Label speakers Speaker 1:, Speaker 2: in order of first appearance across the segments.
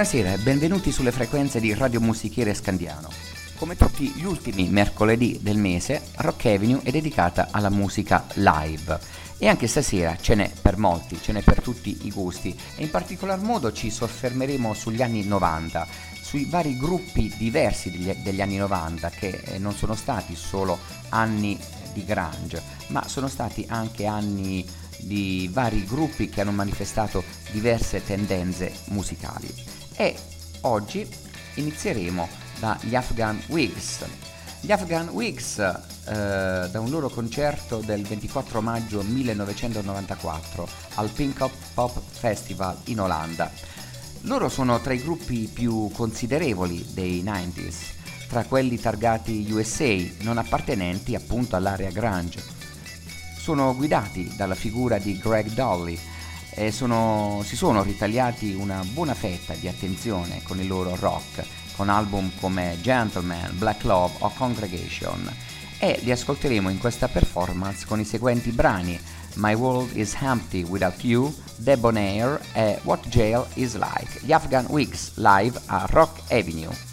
Speaker 1: Buonasera e benvenuti sulle frequenze di Radio Musichiere Scandiano. Come tutti gli ultimi mercoledì del mese, Rock Avenue è dedicata alla musica live. E anche stasera ce n'è per molti, ce n'è per tutti i gusti e in particolar modo ci soffermeremo sugli anni 90, sui vari gruppi diversi degli, degli anni 90 che eh, non sono stati solo anni di grunge, ma sono stati anche anni di vari gruppi che hanno manifestato diverse tendenze musicali e oggi inizieremo dagli Afghan Wigs. Gli Afghan Wigs eh, da un loro concerto del 24 maggio 1994 al Pink Up Pop Festival in Olanda. Loro sono tra i gruppi più considerevoli dei 90s, tra quelli targati USA, non appartenenti appunto all'area grunge. Sono guidati dalla figura di Greg Dolly, eh, sono, si sono ritagliati una buona fetta di attenzione con il loro rock, con album come Gentleman, Black Love o Congregation e li ascolteremo in questa performance con i seguenti brani My World is Empty Without You, Debonair e What Jail is Like, gli Afghan Wigs live a Rock Avenue.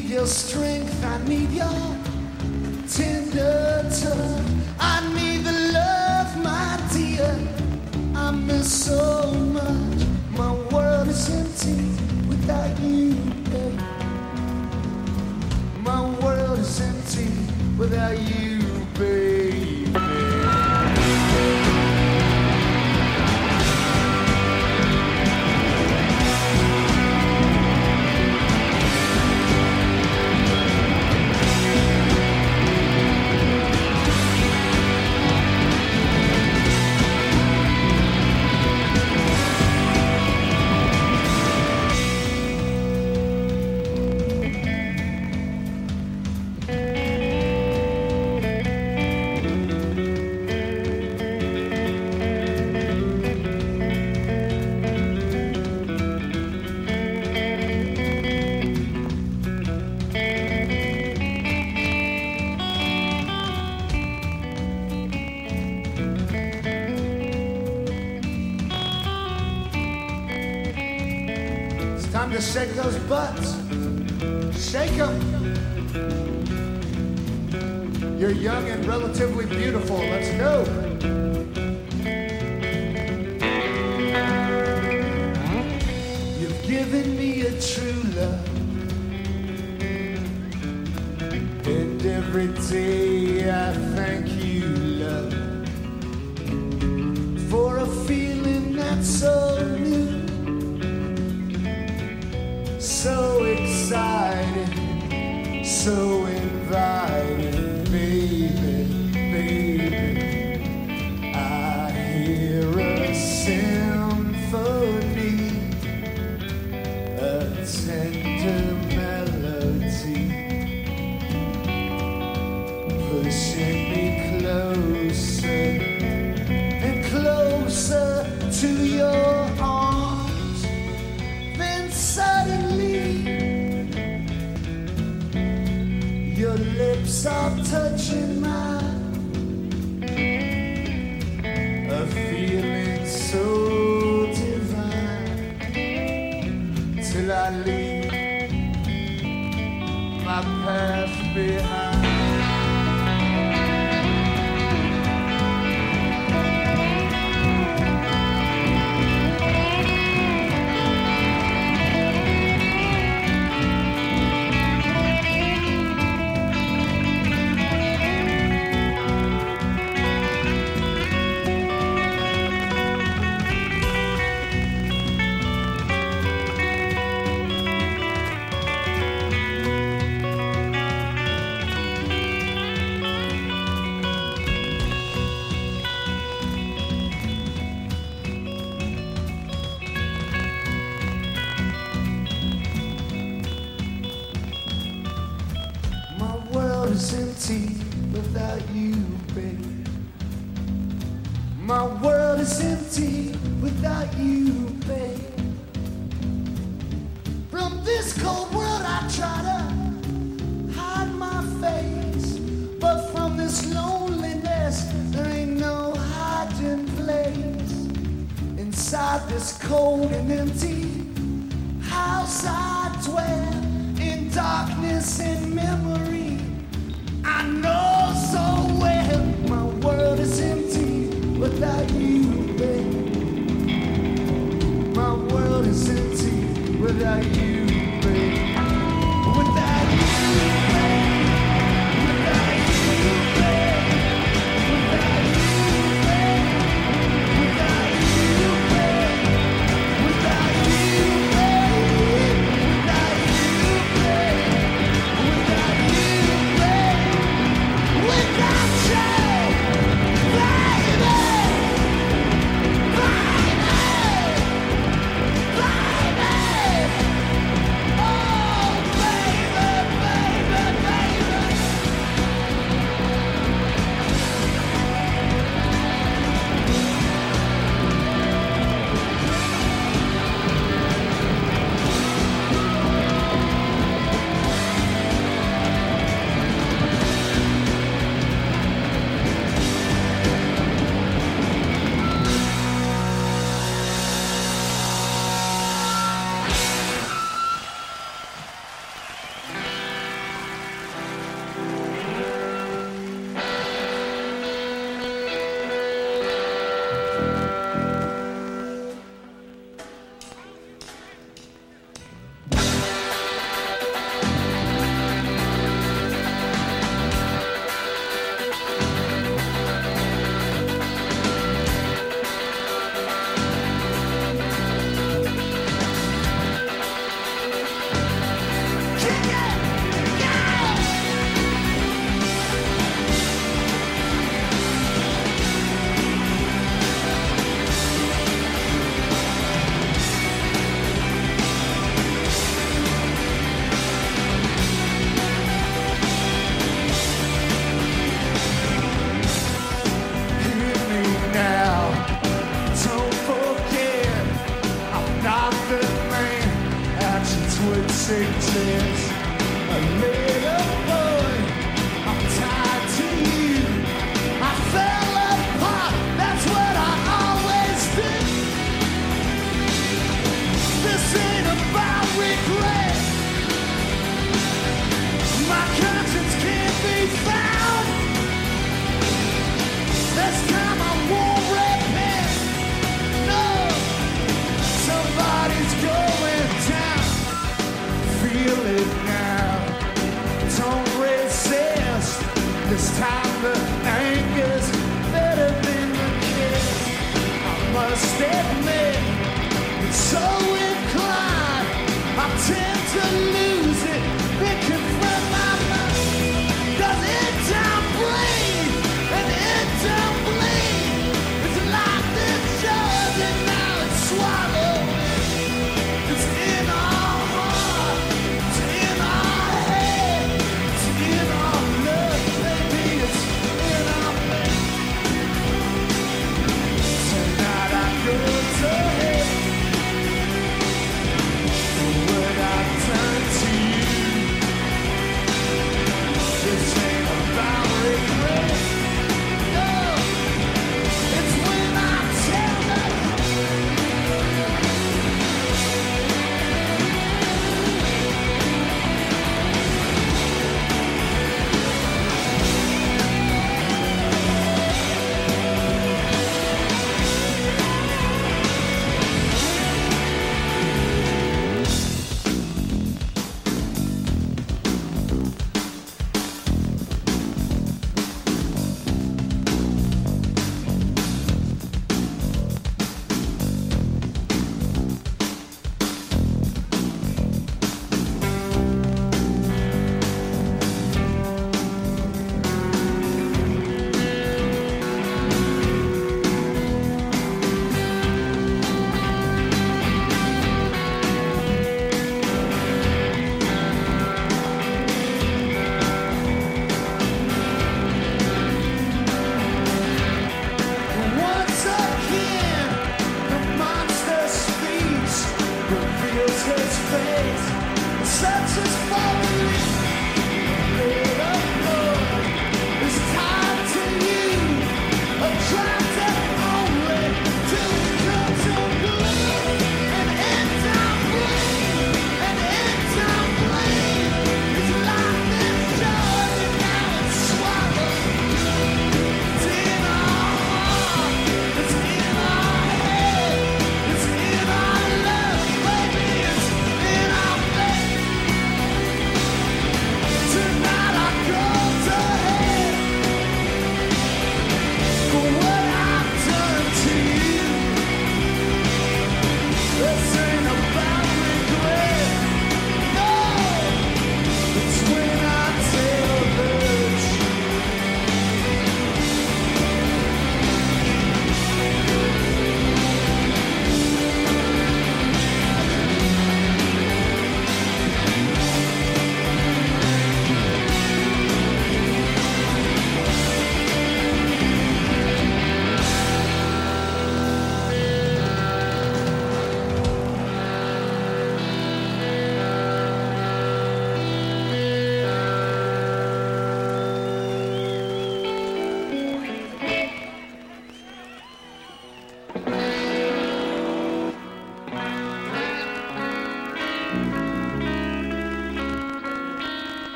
Speaker 2: need your strength, I need your tender touch. I need the love, my dear. I miss so much. My world is empty without you. Babe. My world is empty without you.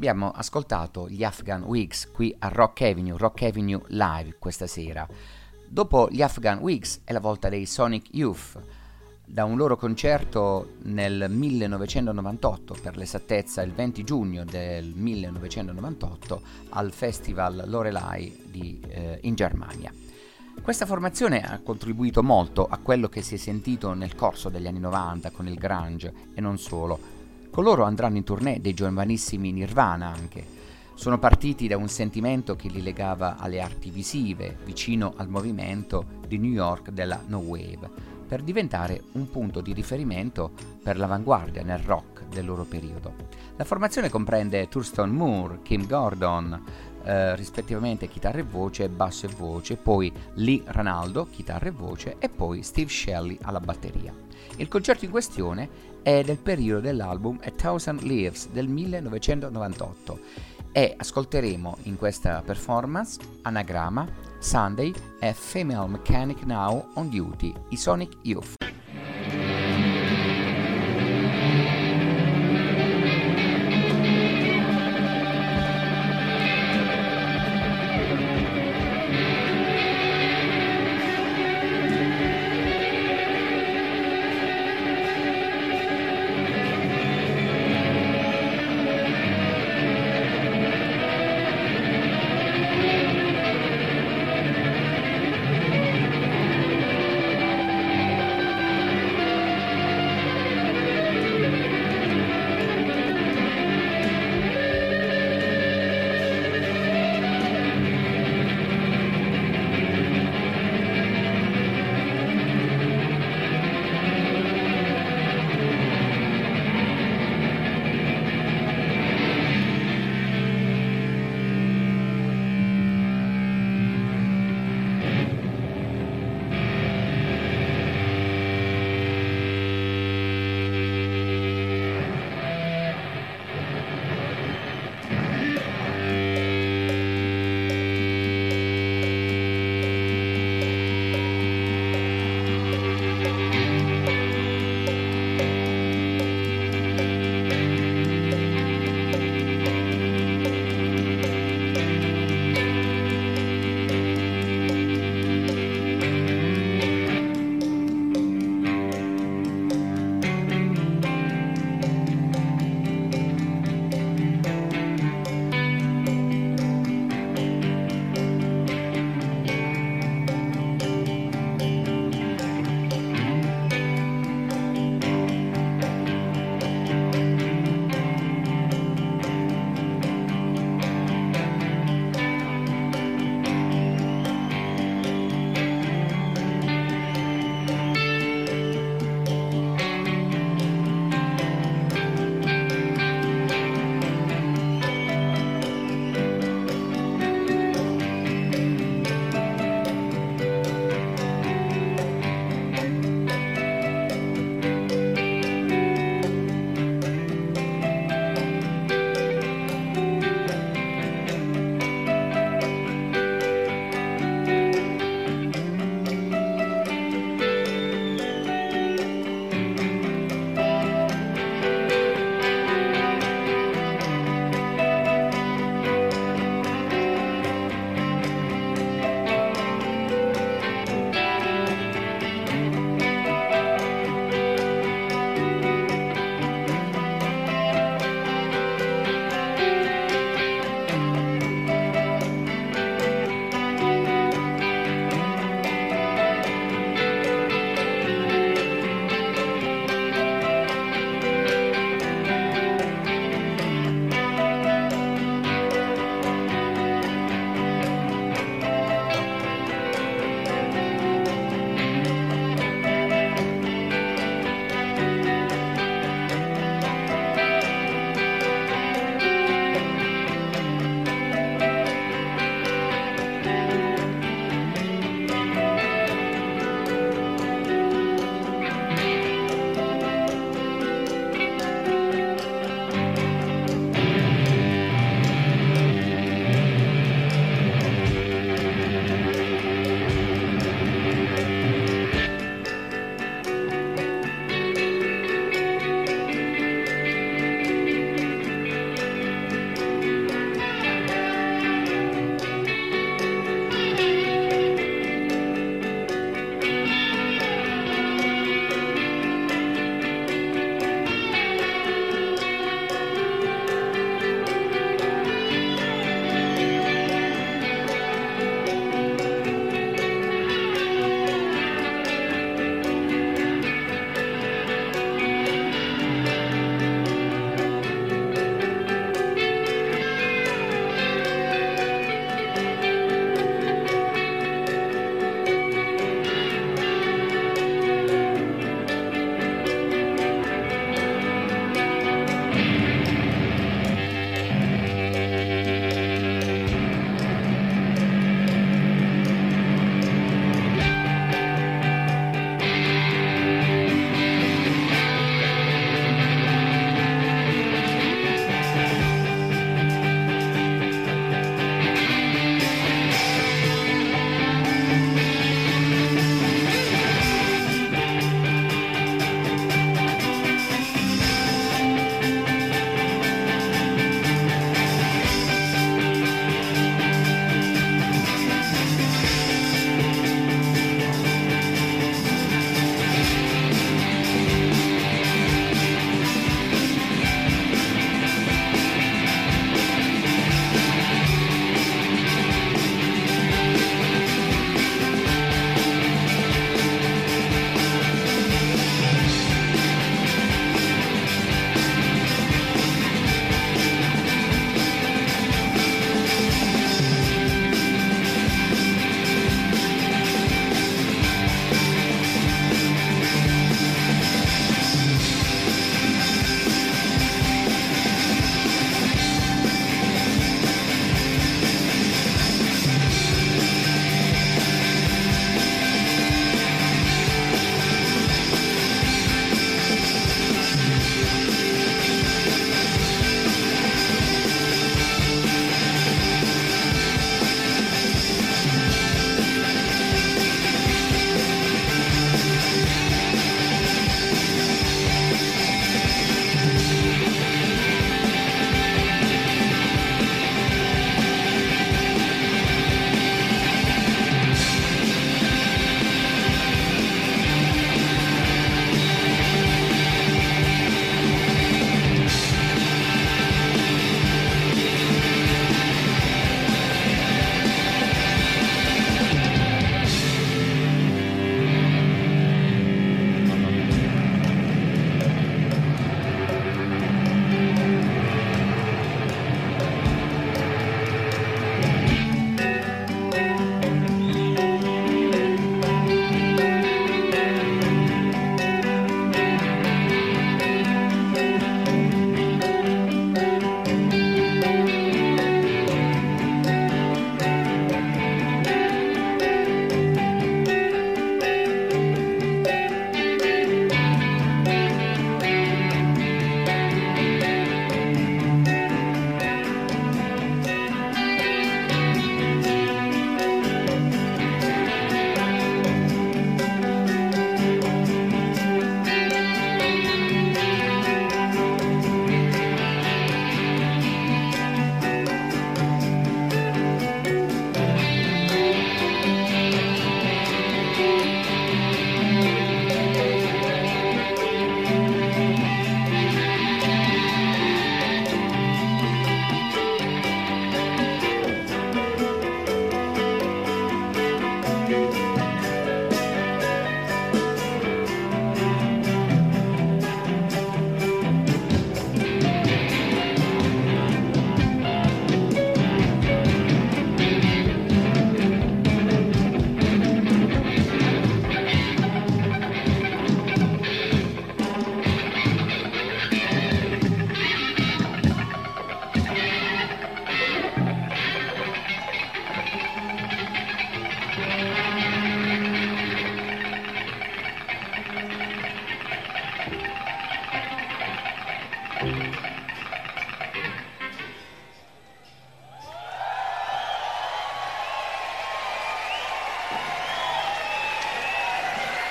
Speaker 1: Abbiamo ascoltato gli Afghan Wigs qui a Rock Avenue, Rock Avenue Live questa sera. Dopo gli Afghan Wigs è la volta dei Sonic Youth. Da un loro concerto nel 1998, per l'esattezza il 20 giugno del 1998, al Festival Lorelai di, eh, in Germania. Questa formazione ha contribuito molto a quello che si è sentito nel corso degli anni 90 con il grunge e non solo. Con loro andranno in tournée dei giovanissimi Nirvana anche. Sono partiti da un sentimento che li legava alle arti visive, vicino al movimento di New York della No Wave, per diventare un punto di riferimento per l'avanguardia nel rock del loro periodo. La formazione comprende Thurston Moore, Kim Gordon, eh, rispettivamente chitarra e voce, basso e voce, poi Lee Ranaldo, chitarra e voce, e poi Steve Shelley alla batteria. Il concerto in questione è del periodo dell'album A Thousand Leaves del 1998 e ascolteremo in questa performance Anagrama, Sunday e Female Mechanic Now on Duty, i Sonic Youth.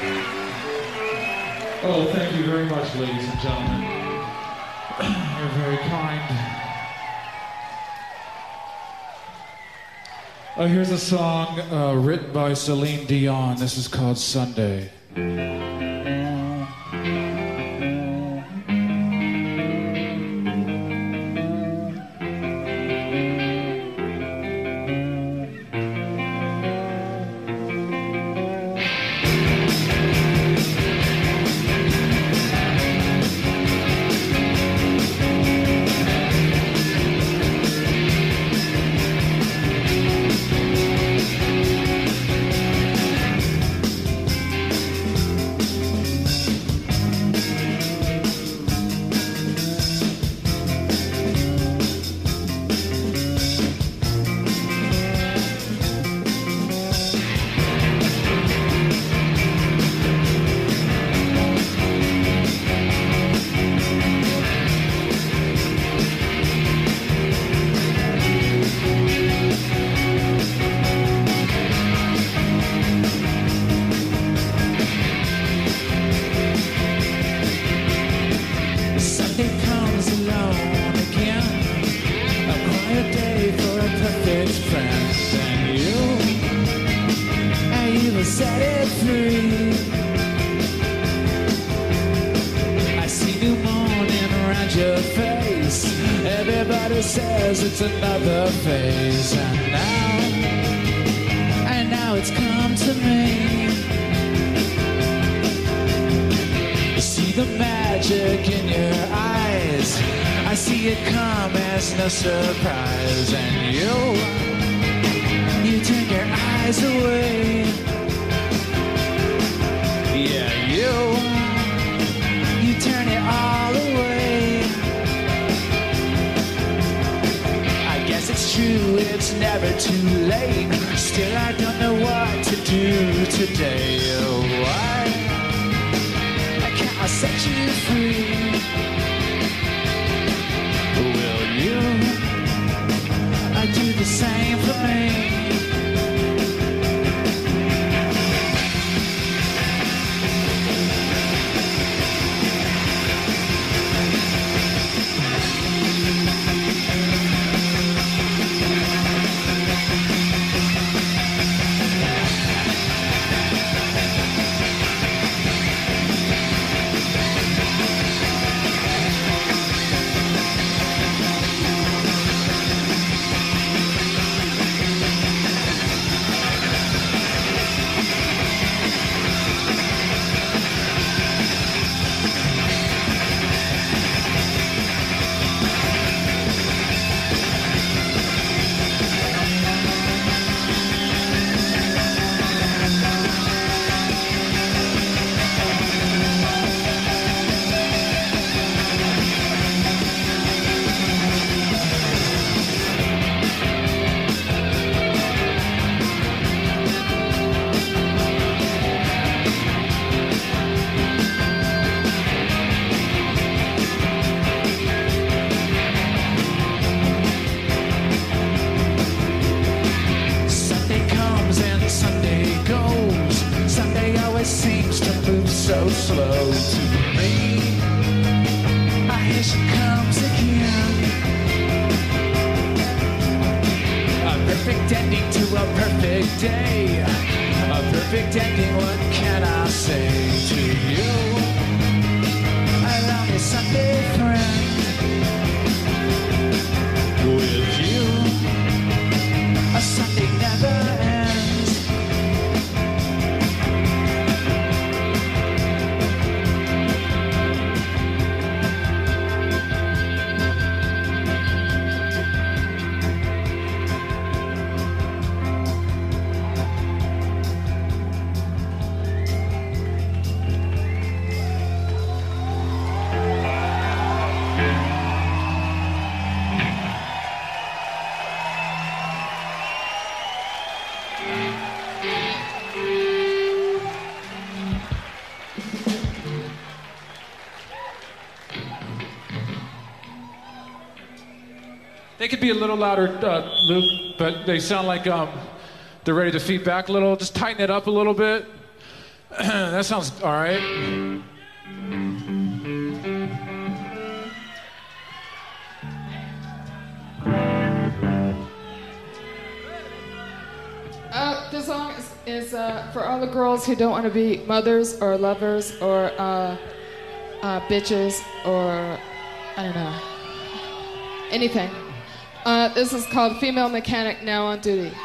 Speaker 3: Oh, thank you very much, ladies and gentlemen. You're very kind. Oh, here's a song uh, written by Celine Dion. This is called Sunday.
Speaker 2: A
Speaker 3: little louder, uh, Luke, but they sound like um, they're ready to feed back a little. Just tighten it up a little bit. that sounds all right.
Speaker 4: Uh, this song is, is uh, for all the girls who don't want to be mothers or lovers or uh, uh, bitches or I don't know anything. Uh, this is called Female Mechanic Now on Duty.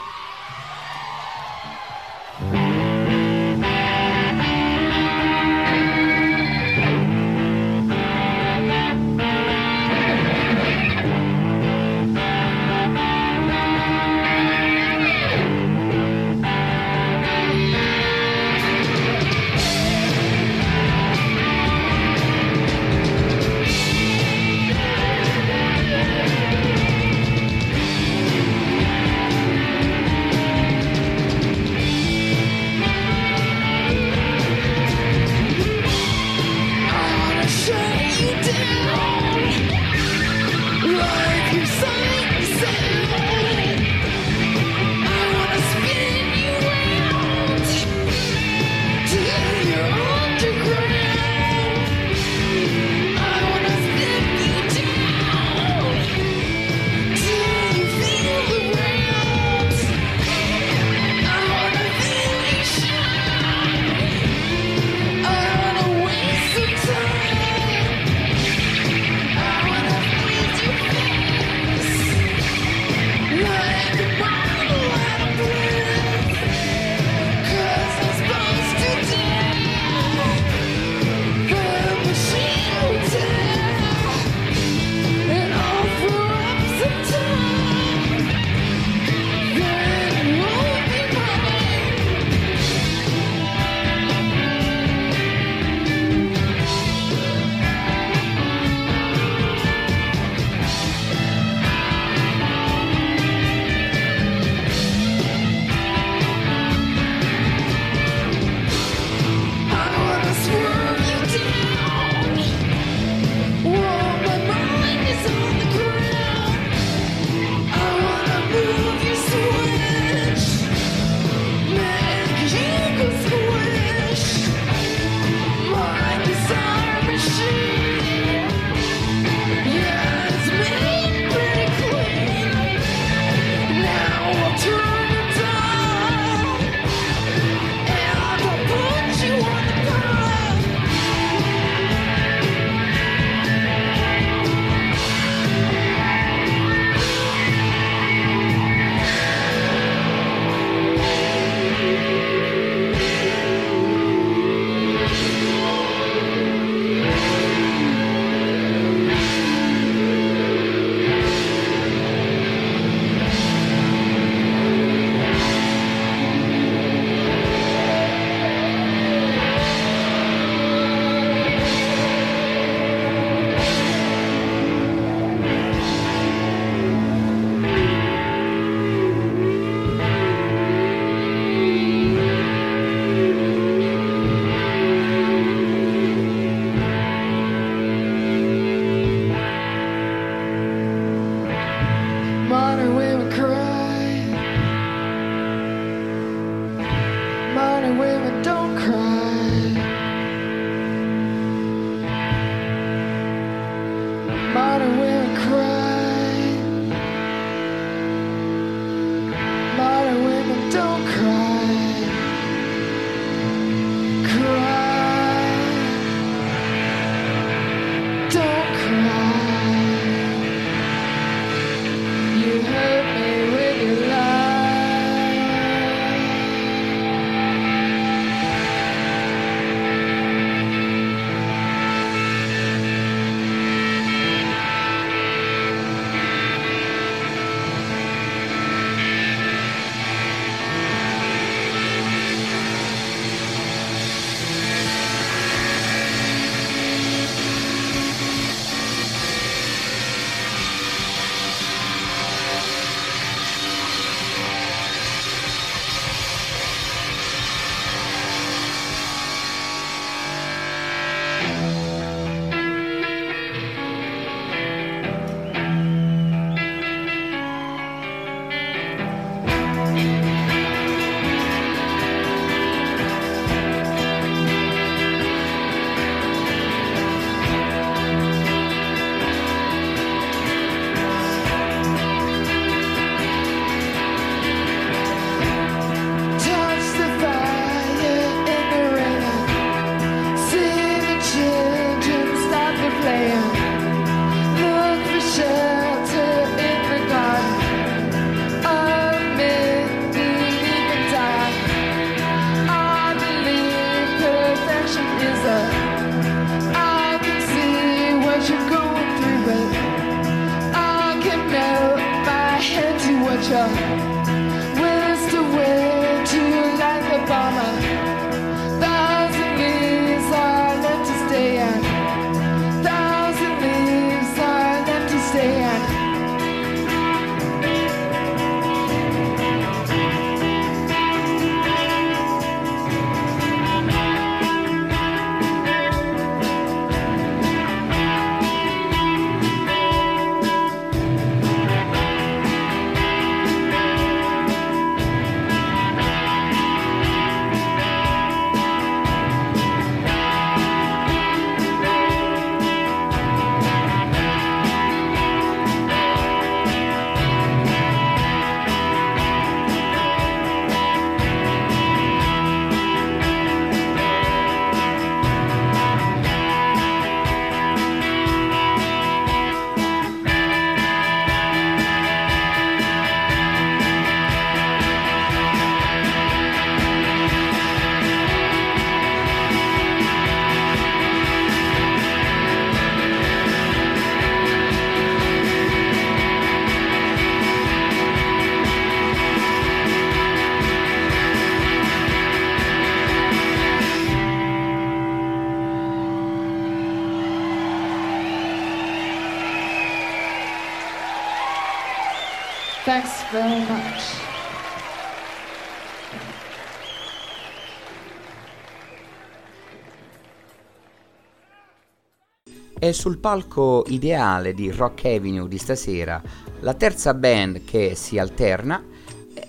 Speaker 1: E sul palco ideale di Rock Avenue di stasera, la terza band che si alterna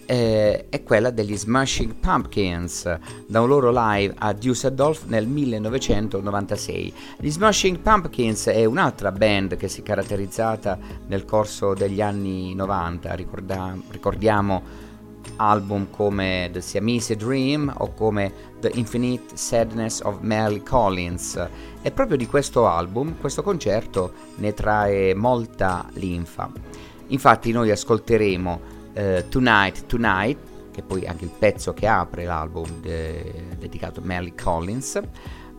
Speaker 1: eh, è quella degli Smashing Pumpkins, da un loro live a Düsseldorf nel 1996. Gli Smashing Pumpkins è un'altra band che si è caratterizzata nel corso degli anni 90, ricorda- ricordiamo album come The Siamese Dream o come The Infinite Sadness of Mary Collins e proprio di questo album questo concerto ne trae molta linfa. Infatti noi ascolteremo uh, Tonight Tonight, che poi è anche il pezzo che apre l'album de- dedicato a Mary Collins,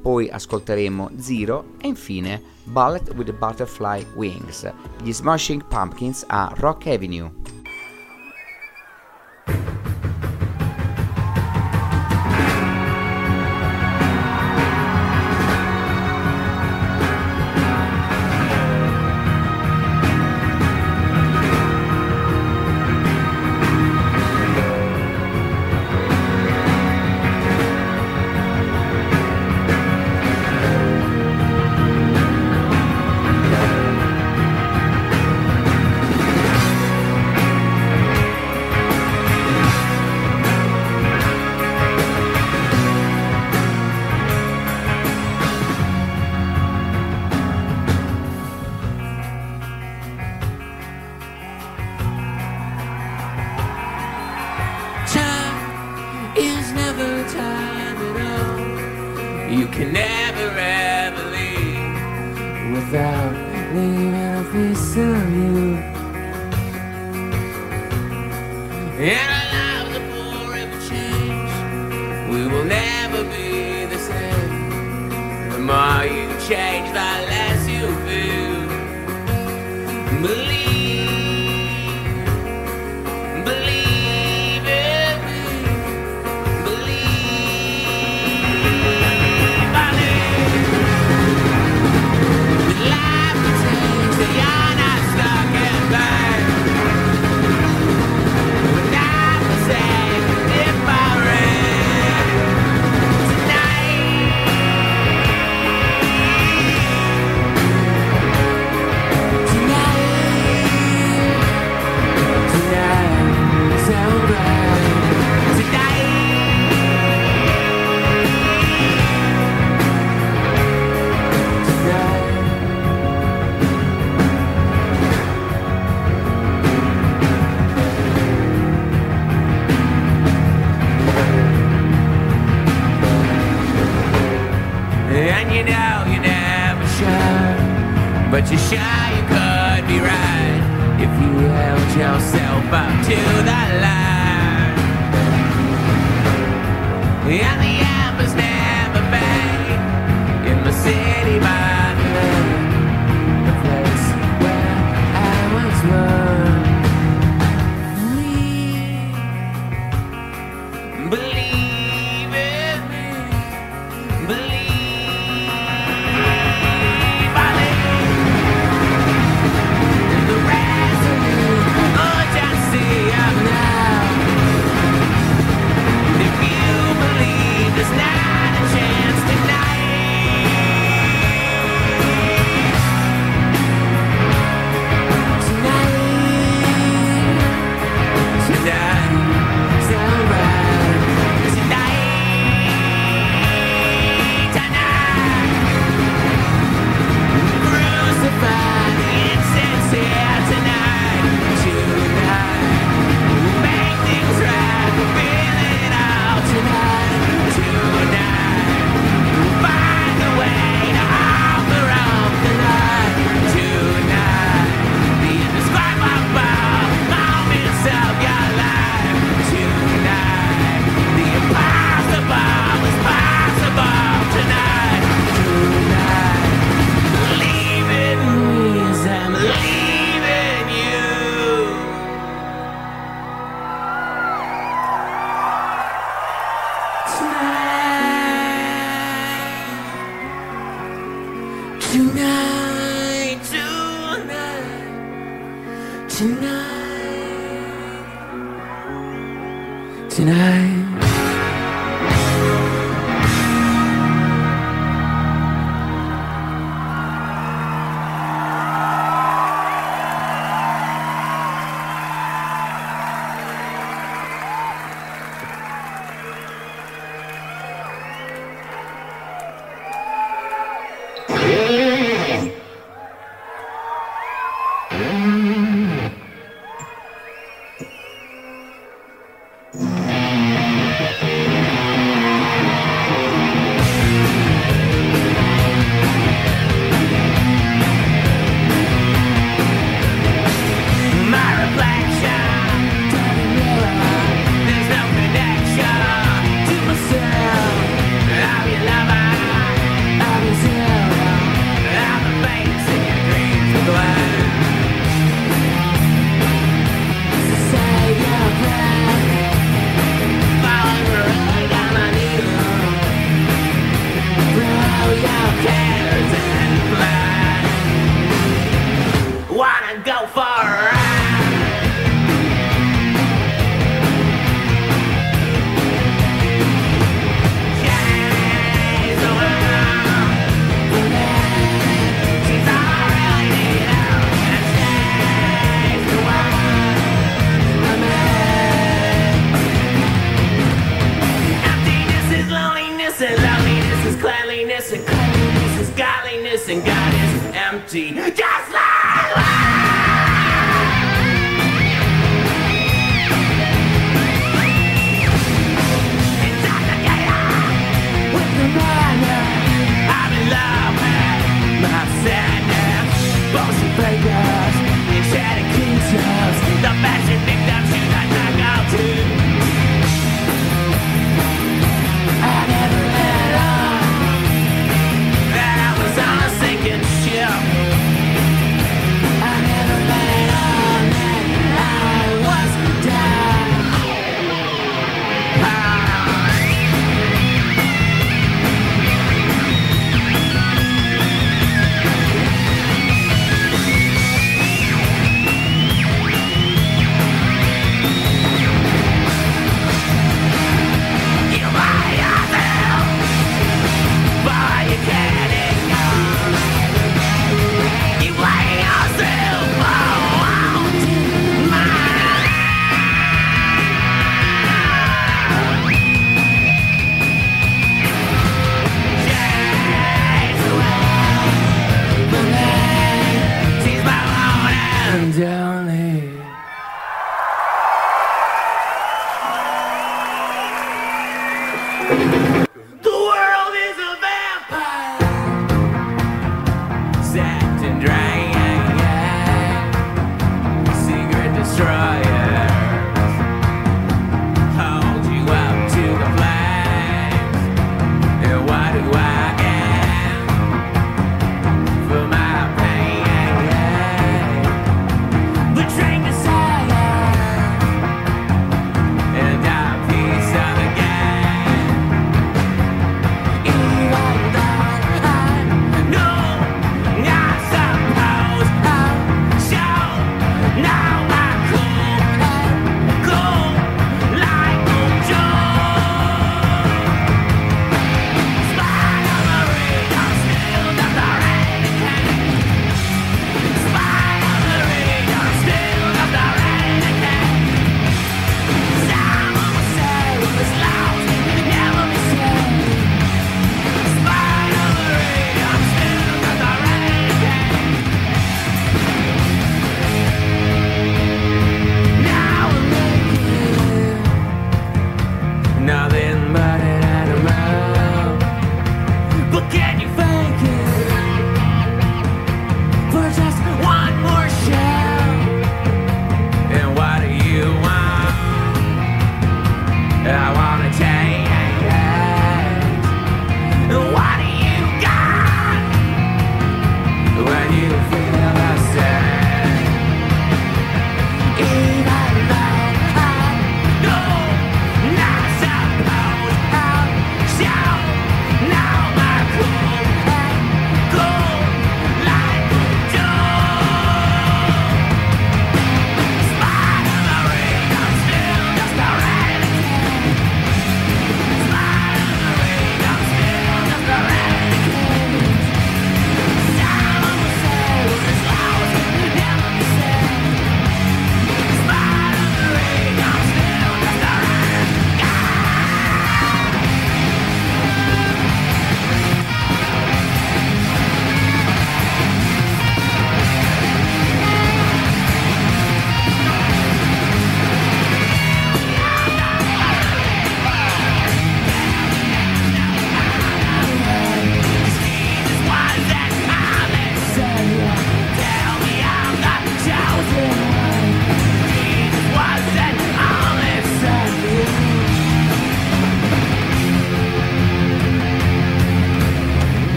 Speaker 1: poi ascolteremo Zero e infine Ballet with the Butterfly Wings, gli Smashing Pumpkins a Rock Avenue.
Speaker 5: Tonight,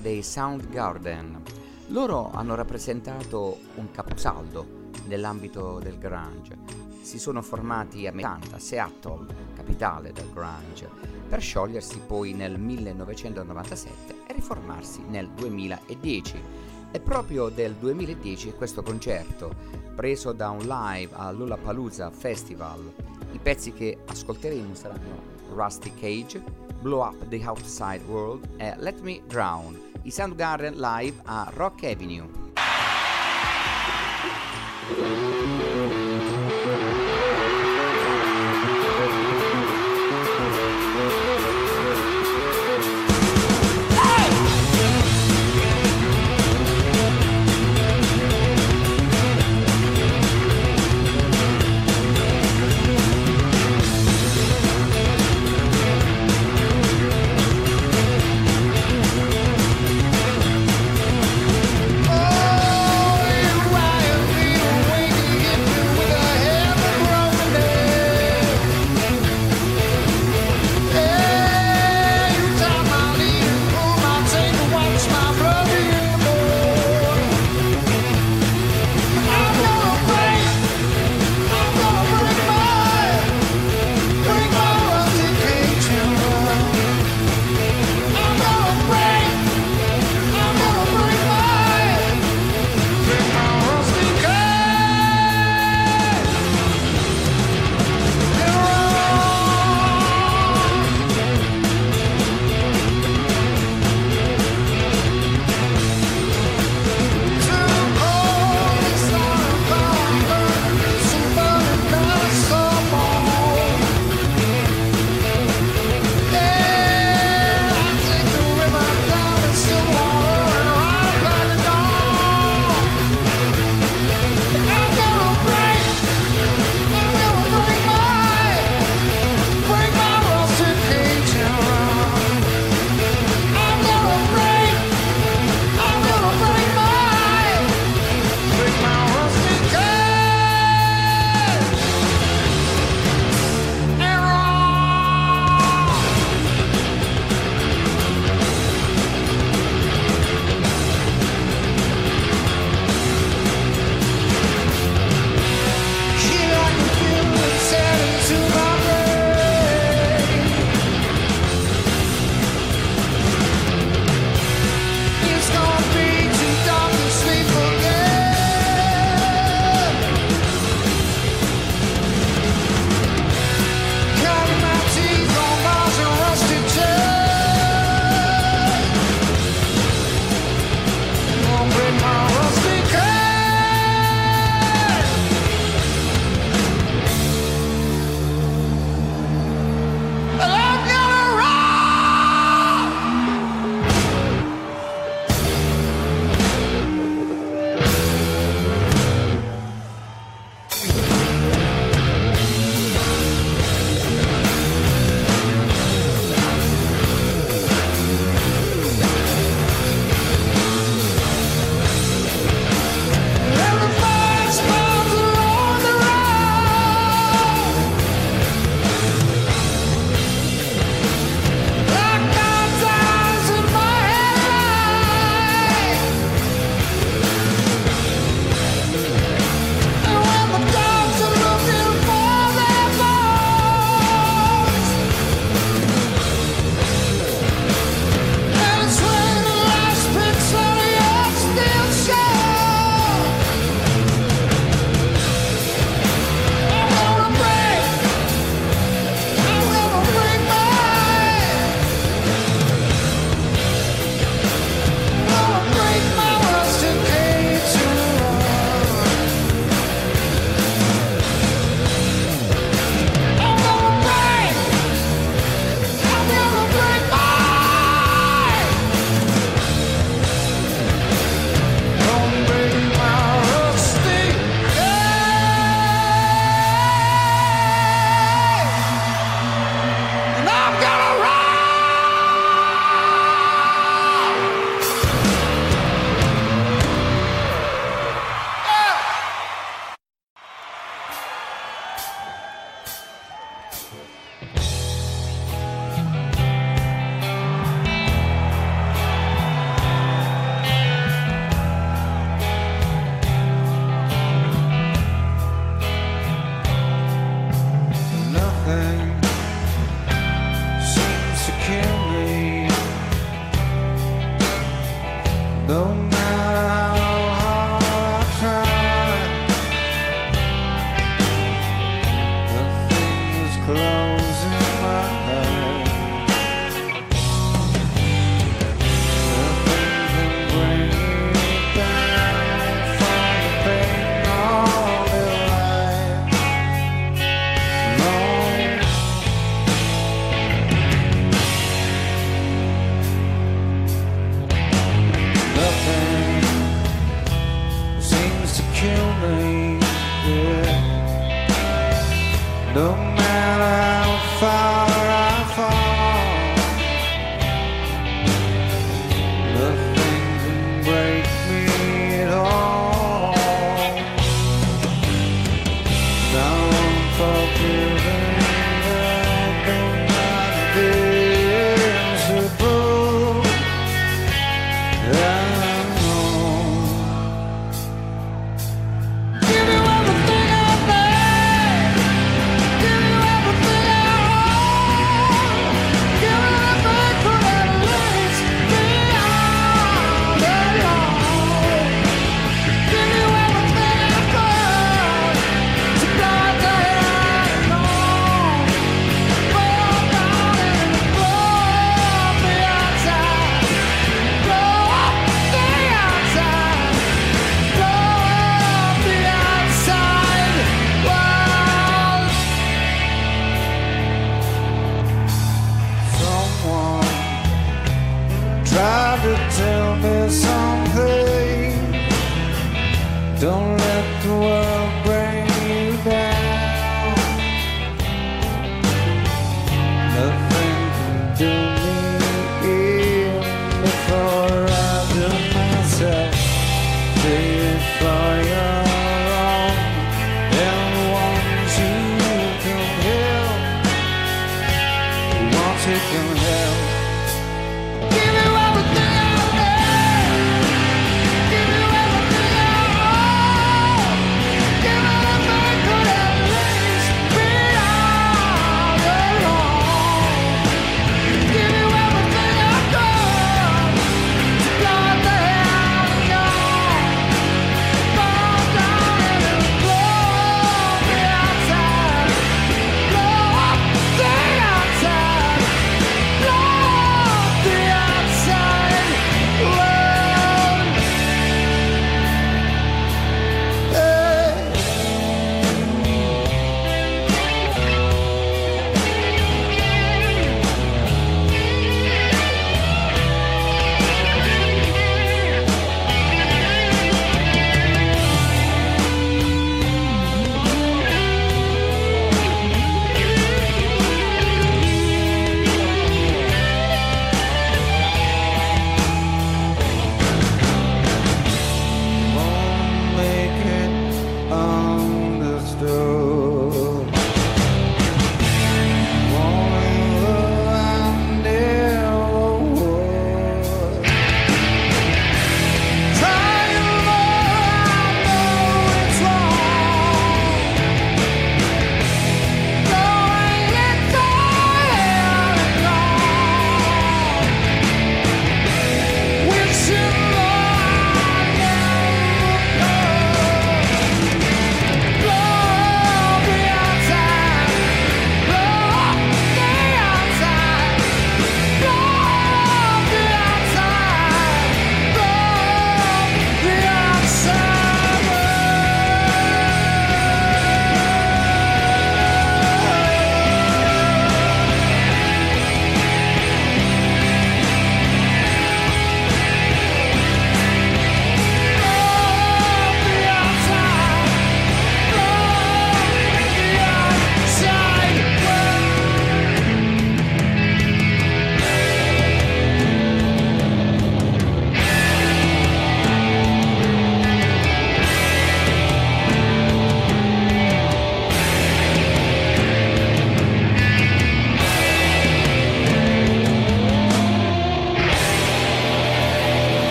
Speaker 1: dei Soundgarden. Loro hanno rappresentato un caposaldo nell'ambito del grunge. Si sono formati a Metanta, Seattle, capitale del grunge, per sciogliersi poi nel 1997 e riformarsi nel 2010. È proprio del 2010 questo concerto, preso da un live al Lollapalooza Festival. I pezzi che ascolteremo saranno Rusty Cage, Blow Up the Outside World e Let Me Drown, i Soundgarden live a Rock Avenue.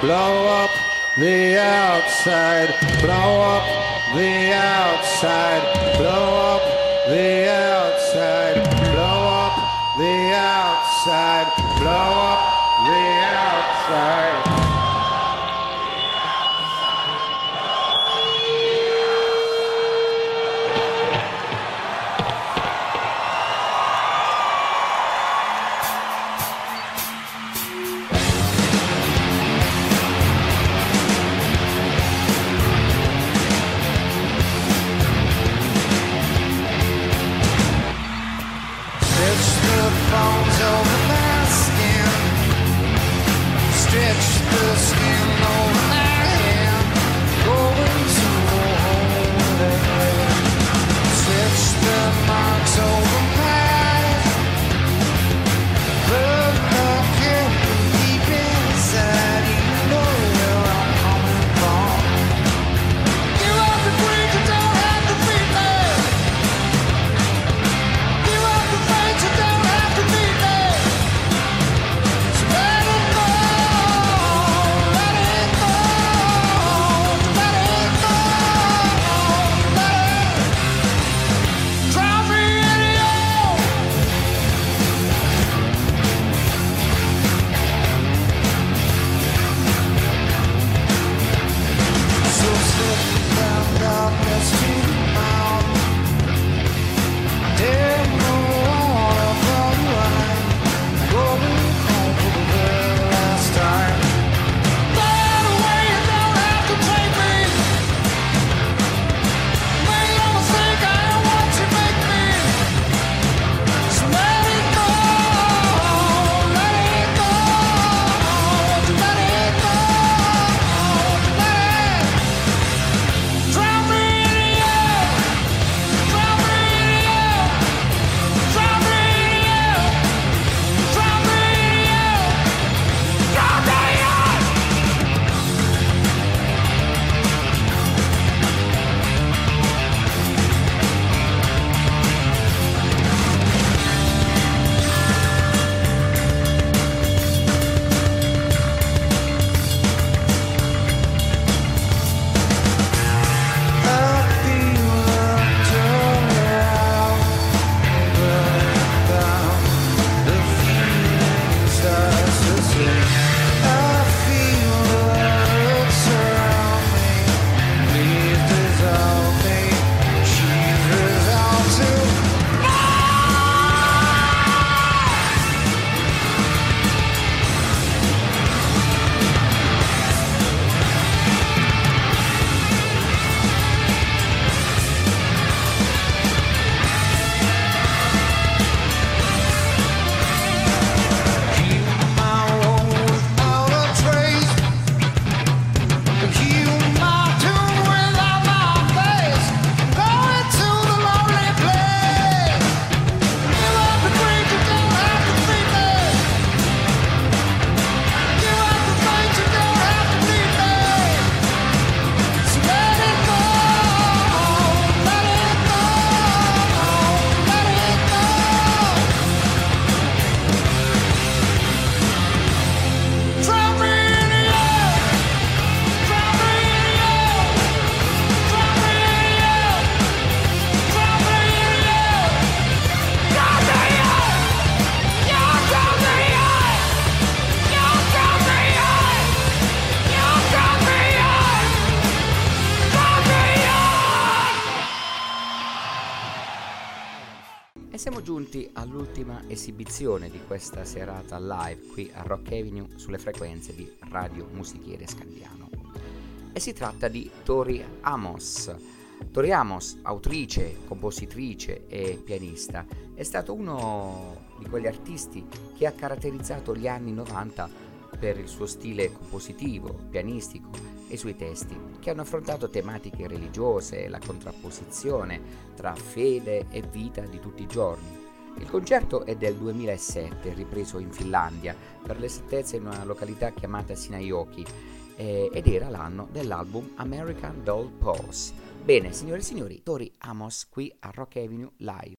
Speaker 2: Blow up the outside, blow up the outside, blow up the
Speaker 6: esibizione di questa serata live qui a Rock Avenue sulle frequenze di Radio Musichiere Scandiano. E si tratta di Tori Amos. Tori Amos, autrice, compositrice e pianista, è stato uno di quegli artisti che ha caratterizzato gli anni 90 per il suo stile compositivo, pianistico e i suoi testi, che hanno affrontato tematiche religiose, la contrapposizione tra fede e vita di tutti i giorni. Il concerto è del 2007, ripreso in Finlandia, per l'esattezza in una località chiamata Sinaioki, eh, ed era l'anno dell'album American Doll Pose. Bene, signore e signori, Tori Amos qui a Rock Avenue Live.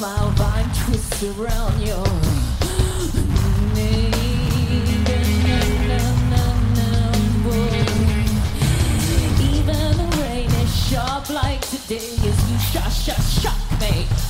Speaker 7: my vine twists around your knee. Even the rain is sharp like today as you shock, shock, shock
Speaker 6: me.